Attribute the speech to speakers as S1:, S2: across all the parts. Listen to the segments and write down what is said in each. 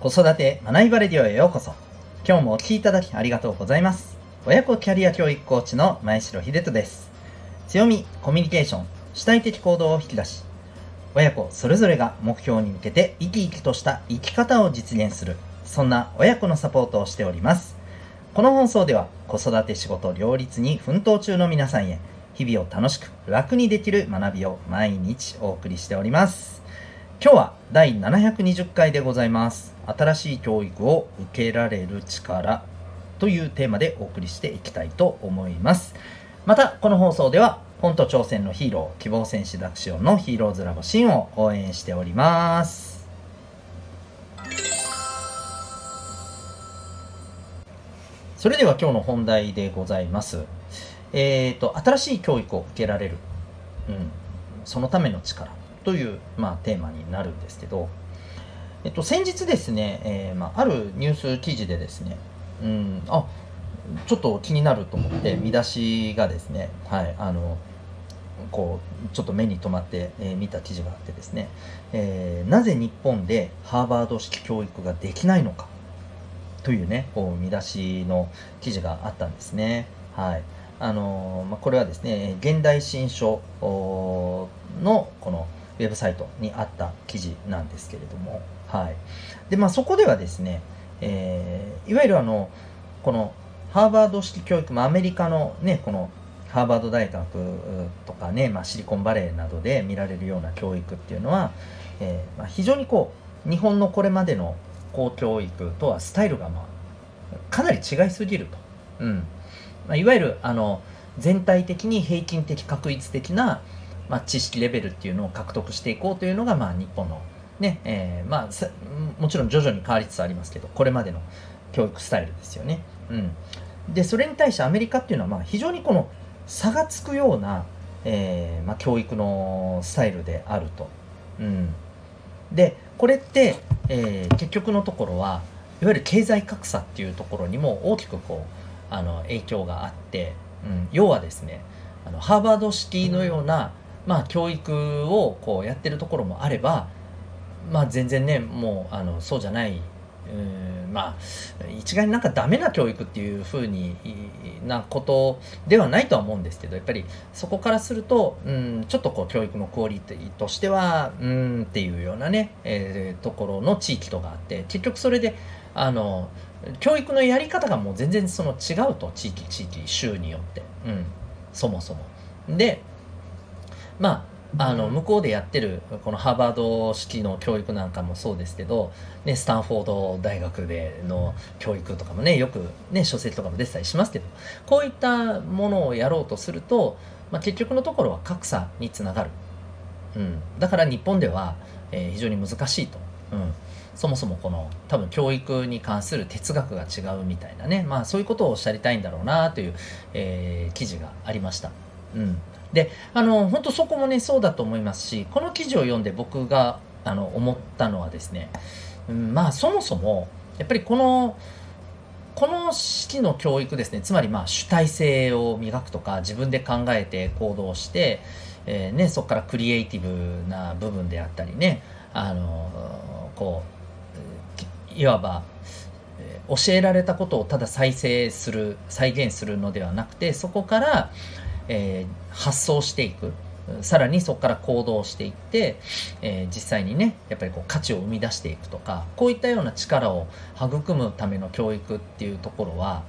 S1: 子育て学びバレディオへようこそ。今日もお聴きいただきありがとうございます。親子キャリア教育コーチの前城秀人です。強みコミュニケーション主体的行動を引き出し親子それぞれが目標に向けて生き生きとした生き方を実現するそんな親子のサポートをしております。この放送では子育て仕事両立に奮闘中の皆さんへ日々を楽しく楽にできる学びを毎日お送りしております。今日は第720回でございます。新しい教育を受けられる力というテーマでお送りしていきたいと思います。またこの放送では本と挑戦のヒーロー希望戦士ダクシオンのヒーローズラボシーンを応援しております。それでは今日の本題でございます。えーと、新しい教育を受けられる、うん、そのための力。という、まあ、テーマになるんですけど、えっと、先日ですね、えーまあ、あるニュース記事でですね、うん、あちょっと気になると思って見出しがですね、はい、あのこうちょっと目に留まって、えー、見た記事があってですね、えー、なぜ日本でハーバード式教育ができないのかというねこう見出しの記事があったんですね。はいあのまあ、これはですね現代新書のこのウェブサイトにあった記事なんですけれども、はいでまあ、そこではですね、えー、いわゆるあのこのハーバード式教育、まあ、アメリカのねこのハーバード大学とかね、まあ、シリコンバレーなどで見られるような教育っていうのは、えーまあ、非常にこう日本のこれまでの公教育とはスタイルが、まあ、かなり違いすぎると。うんまあ、いわゆるあの全体的に平均的確率的な、まあ、知識レベルっていうのを獲得していこうというのが、まあ、日本のね、えー、まあ、もちろん徐々に変わりつつありますけど、これまでの教育スタイルですよね。うん。で、それに対してアメリカっていうのは、まあ、非常にこの差がつくような、えー、まあ、教育のスタイルであると。うん。で、これって、えー、結局のところは、いわゆる経済格差っていうところにも大きくこう、あの、影響があって、うん、要はですね、あのハーバードシティのような、まあ、教育をこうやってるところもあれば、まあ、全然ねもうあのそうじゃないうんまあ一概になんかダメな教育っていうふうになことではないとは思うんですけどやっぱりそこからすると、うん、ちょっとこう教育のクオリティとしてはうんっていうようなね、えー、ところの地域とかあって結局それであの教育のやり方がもう全然その違うと地域地域州によって、うん、そもそも。でまああの向こうでやってるこのハーバード式の教育なんかもそうですけど、ね、スタンフォード大学での教育とかもねよく、ね、書籍とかも出てたりしますけどこういったものをやろうとすると、まあ、結局のところは格差につながる、うん、だから日本では、えー、非常に難しいと、うん、そもそもこの多分教育に関する哲学が違うみたいなね、まあ、そういうことをおっしゃりたいんだろうなという、えー、記事がありました。うん。であの本当そこもねそうだと思いますしこの記事を読んで僕があの思ったのはですね、うん、まあそもそもやっぱりこのこの式の教育ですねつまりまあ主体性を磨くとか自分で考えて行動して、えー、ね、そこからクリエイティブな部分であったりねあのこういわば教えられたことをただ再生する再現するのではなくてそこからえー、発想していくさらにそこから行動していって、えー、実際にねやっぱりこう価値を生み出していくとかこういったような力を育むための教育っていうところは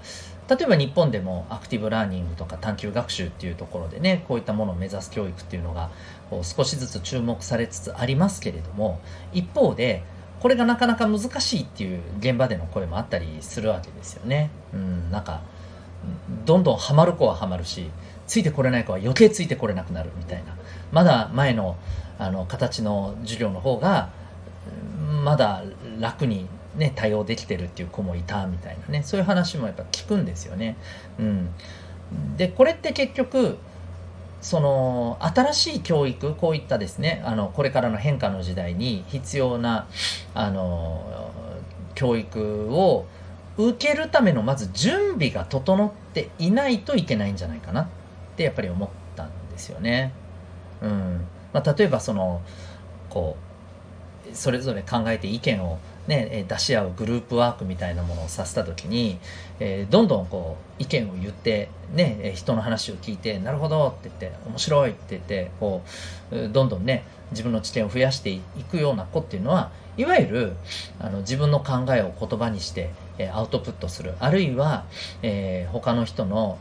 S1: 例えば日本でもアクティブラーニングとか探究学習っていうところでねこういったものを目指す教育っていうのがこう少しずつ注目されつつありますけれども一方でこれがなかなか難しいっていう現場での声もあったりするわけですよね。うん、なんかどんどんハマる子はハマるしついてこれない子は余計ついてこれなくなるみたいな。まだ前のあの形の授業の方がまだ楽にね対応できてるっていう子もいたみたいなね。そういう話もやっぱ聞くんですよね。うん、でこれって結局その新しい教育こういったですねあのこれからの変化の時代に必要なあの教育を受けるためのまず準備が整っていないといけないんじゃないかな。っってやっぱり思ったんですよね。うんまあ、例えばそのこうそれぞれ考えて意見をね、出し合うグループワークみたいなものをさせた時に、えー、どんどんこう意見を言って、ね、人の話を聞いてなるほどって言って面白いって言ってこうどんどんね自分の知見を増やしていくような子っていうのはいわゆるあの自分の考えを言葉にしてアウトプットする。あるいは、えー、他の人の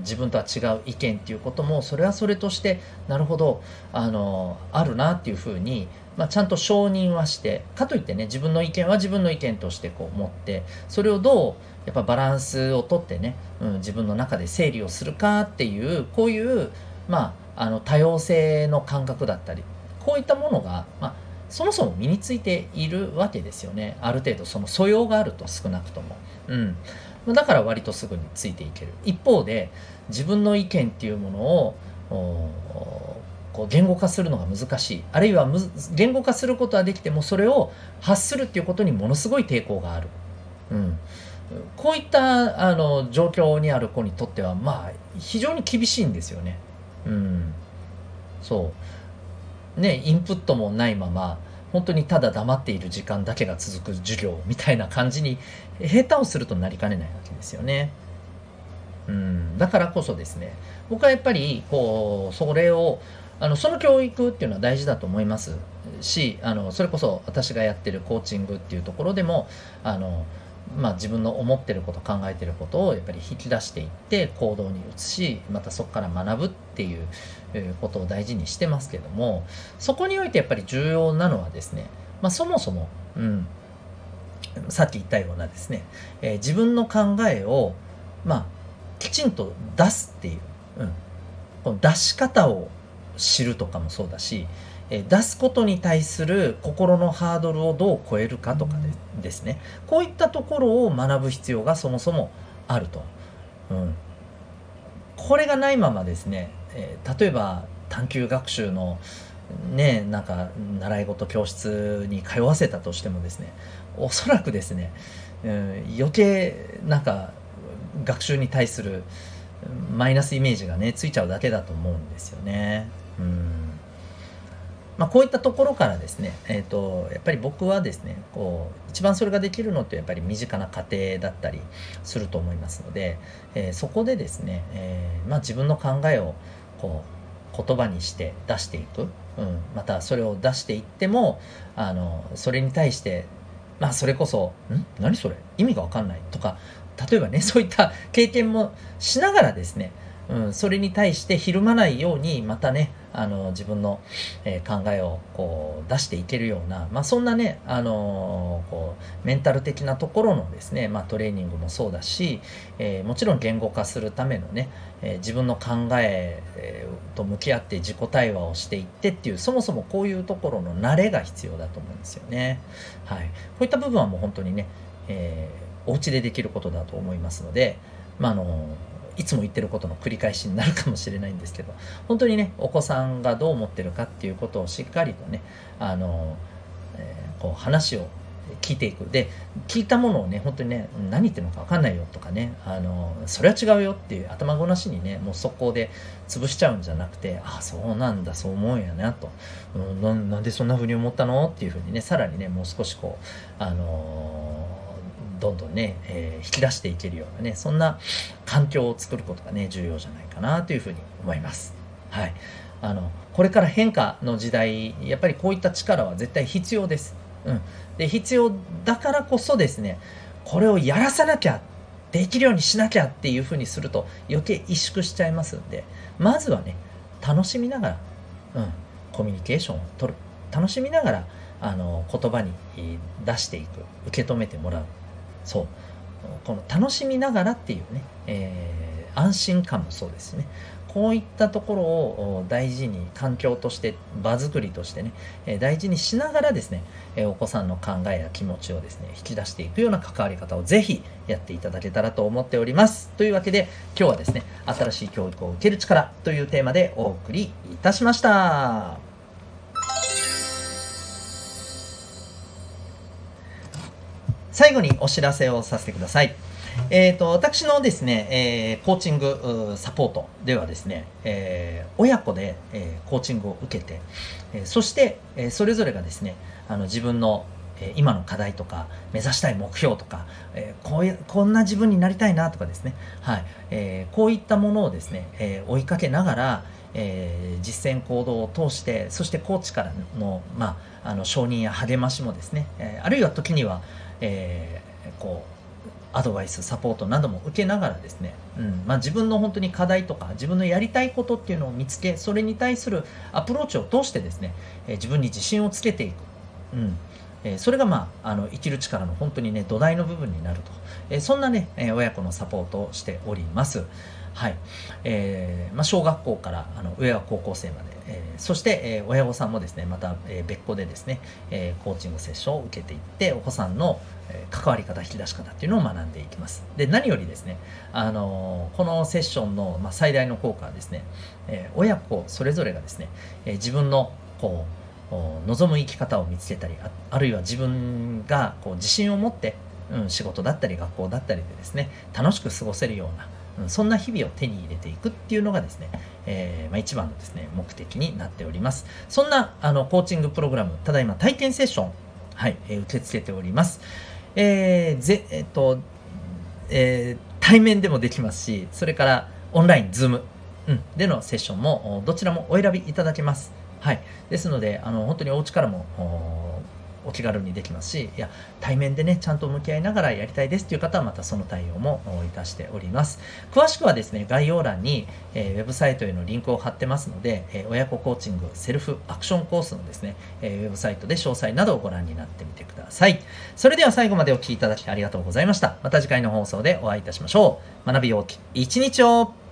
S1: 自分とは違う意見っていうこともそれはそれとしてなるほどあのあるなっていうふうに、まあ、ちゃんと承認はしてかといってね自分の意見は自分の意見としてこう持ってそれをどうやっぱバランスをとってね、うん、自分の中で整理をするかっていうこういうまああの多様性の感覚だったりこういったものが、まあ、そもそも身についているわけですよね。ある程度その素養があると少なくとも。うん。だから割とすぐについていける。一方で自分の意見っていうものをこう言語化するのが難しい。あるいは言語化することはできてもそれを発するっていうことにものすごい抵抗がある、うん、こういったあの状況にある子にとってはまあ非常に厳しいんですよね。うん、そう。ねインプットもないまま本当にただ黙っている時間だけが続く授業みたいな感じに下手をするとなりかねないわけですよね。うん、だからこそですね僕はやっぱりこうそれをあのその教育っていうのは大事だと思いますしあのそれこそ私がやってるコーチングっていうところでもあの、まあ、自分の思ってること考えてることをやっぱり引き出していって行動に移しまたそこから学ぶっていうことを大事にしてますけどもそこにおいてやっぱり重要なのはですね、まあ、そもそも、うん、さっき言ったようなですね、えー、自分の考えを、まあ、きちんと出すっていう、うん、この出し方を知るとかもそうだし、えー、出すことに対する心のハードルをどう超えるかとかでですね。こういったところを学ぶ必要がそもそもあると。うん、これがないままですねえー、例えば探究学習のねなんか習い事教室に通わせたとしてもですねおそらくですね、うん、余計なんか学習に対するマイナスイメージがねついちゃうだけだと思うんですよね。うんまあ、こういったところからですね、えーと、やっぱり僕はですねこう一番それができるのってやっぱり身近な家庭だったりすると思いますので、えー、そこでですね、えー、まあ、自分の考えをこう言葉にして出していく、うん、またそれを出していってもあのそれに対してまあそれこそ「ん？何それ？意味が分かんない」とか例えばね そういった経験もしながらですねうん、それに対してひるまないようにまたねあの自分の、えー、考えをこう出していけるような、まあ、そんなね、あのー、こうメンタル的なところのですね、まあ、トレーニングもそうだし、えー、もちろん言語化するためのね、え自分の考えと向き合って自己対話をしていってっていうそもそもこういうところの慣れが必要だと思うんですよね。はい、こういった部分はもう本当にね、えー、お家でできることだと思いますので、まあ、あのいつも言ってることの繰り返しになるかもしれないんですけど 本当にねお子さんがどう思ってるかっていうことをしっかりとねあの、えー、こう話を聞いていく。で聞いたものをね本当にね何言ってるのか分かんないよとかねあのそれは違うよっていう頭ごなしにねもう速攻で潰しちゃうんじゃなくてああそうなんだそう思うんやなと、うん、なんでそんな風に思ったの？っていう風にねさらにねもう少しこうあのどんどんね、えー、引き出していけるようなねそんな環境を作ることがね重要じゃないかなというふうに思います。はい。あのこれから変化の時代やっぱりこういった力は絶対必要です。うん、で必要だからこそですねこれをやらさなきゃできるようにしなきゃっていうふうにすると余計萎縮しちゃいますんでまずはね楽しみながら、うん、コミュニケーションをとる。楽しみながらあの言葉に出していく。受け止めてもらう。そう。この楽しみながらっていうね、えー、安心感もそうですね。こういったところを大事に環境として場作りとしてね大事にしながらですねお子さんの考えや気持ちをですね引き出していくような関わり方をぜひやっていただけたらと思っております。というわけで今日はですね新しい教育を受ける力というテーマでお送りいたしました。最後にお知らせをさせてください。えーと、私のですね、えー、コーチングサポートではですね、えー、親子で、えー、コーチングを受けて、えそして、えそれぞれがですねあの自分のえ今の課題とか目指したい目標とか、えこういうこんな自分になりたいなとかですね、はいえこういったものをですね、え追いかけながら、え実践行動を通してそしてコーチからの,、まあ、あの承認や励ましもですね、えあるいは時には、えこうアドバイスサポートなども受けながらですね、うんまあ、自分の本当に課題とか自分のやりたいことっていうのを見つけそれに対するアプローチを通してですね、え自分に自信をつけていく、うんえそれが、まあ、あの生きる力の本当にね土台の部分になると、えそんなね、え親子のサポートをしております。はい。えーまあ、小学校からあの上は高校生まで、えー、そして、えー、親御さんもですねまた、えー、別個でですね、えー、コーチングセッションを受けていってお子さんの、えー、関わり方引き出し方っていうのを学んでいきます。で何よりですね、あのー、このセッションの、まあ、最大の効果はですね、えー、親子それぞれがですね、えー、自分のこう望む生き方を見つけたりああるいは自分がこう自信を持って、うん、仕事だったり学校だったりでですね楽しく過ごせるようなそんな日々を手に入れていくっていうのがですね、えー、まあ、一番のですね、目的になっております。そんなあのコーチングプログラム、ただいま体験セッション、はい、えー、受け付けております。えー、ぜ、えっ、と、え対面でもできますし、それからオンライン、ズーム、うん、でのセッションもどちらもお選びいただけます。はい。ですので、あの、本当にお家からもお気軽にできますし、いや、対面でね、ちゃんと向き合いながらやりたいですという方は、またその対応もいたしております。詳しくはですね、概要欄に、えー、ウェブサイトへのリンクを貼ってますので、えー、親子コーチングセルフアクションコースのですね、えー、ウェブサイトで詳細などをご覧になってみてください。それでは最後までお聴きいただきありがとうございました。また次回の放送でお会いいたしましょう。学びようき一日を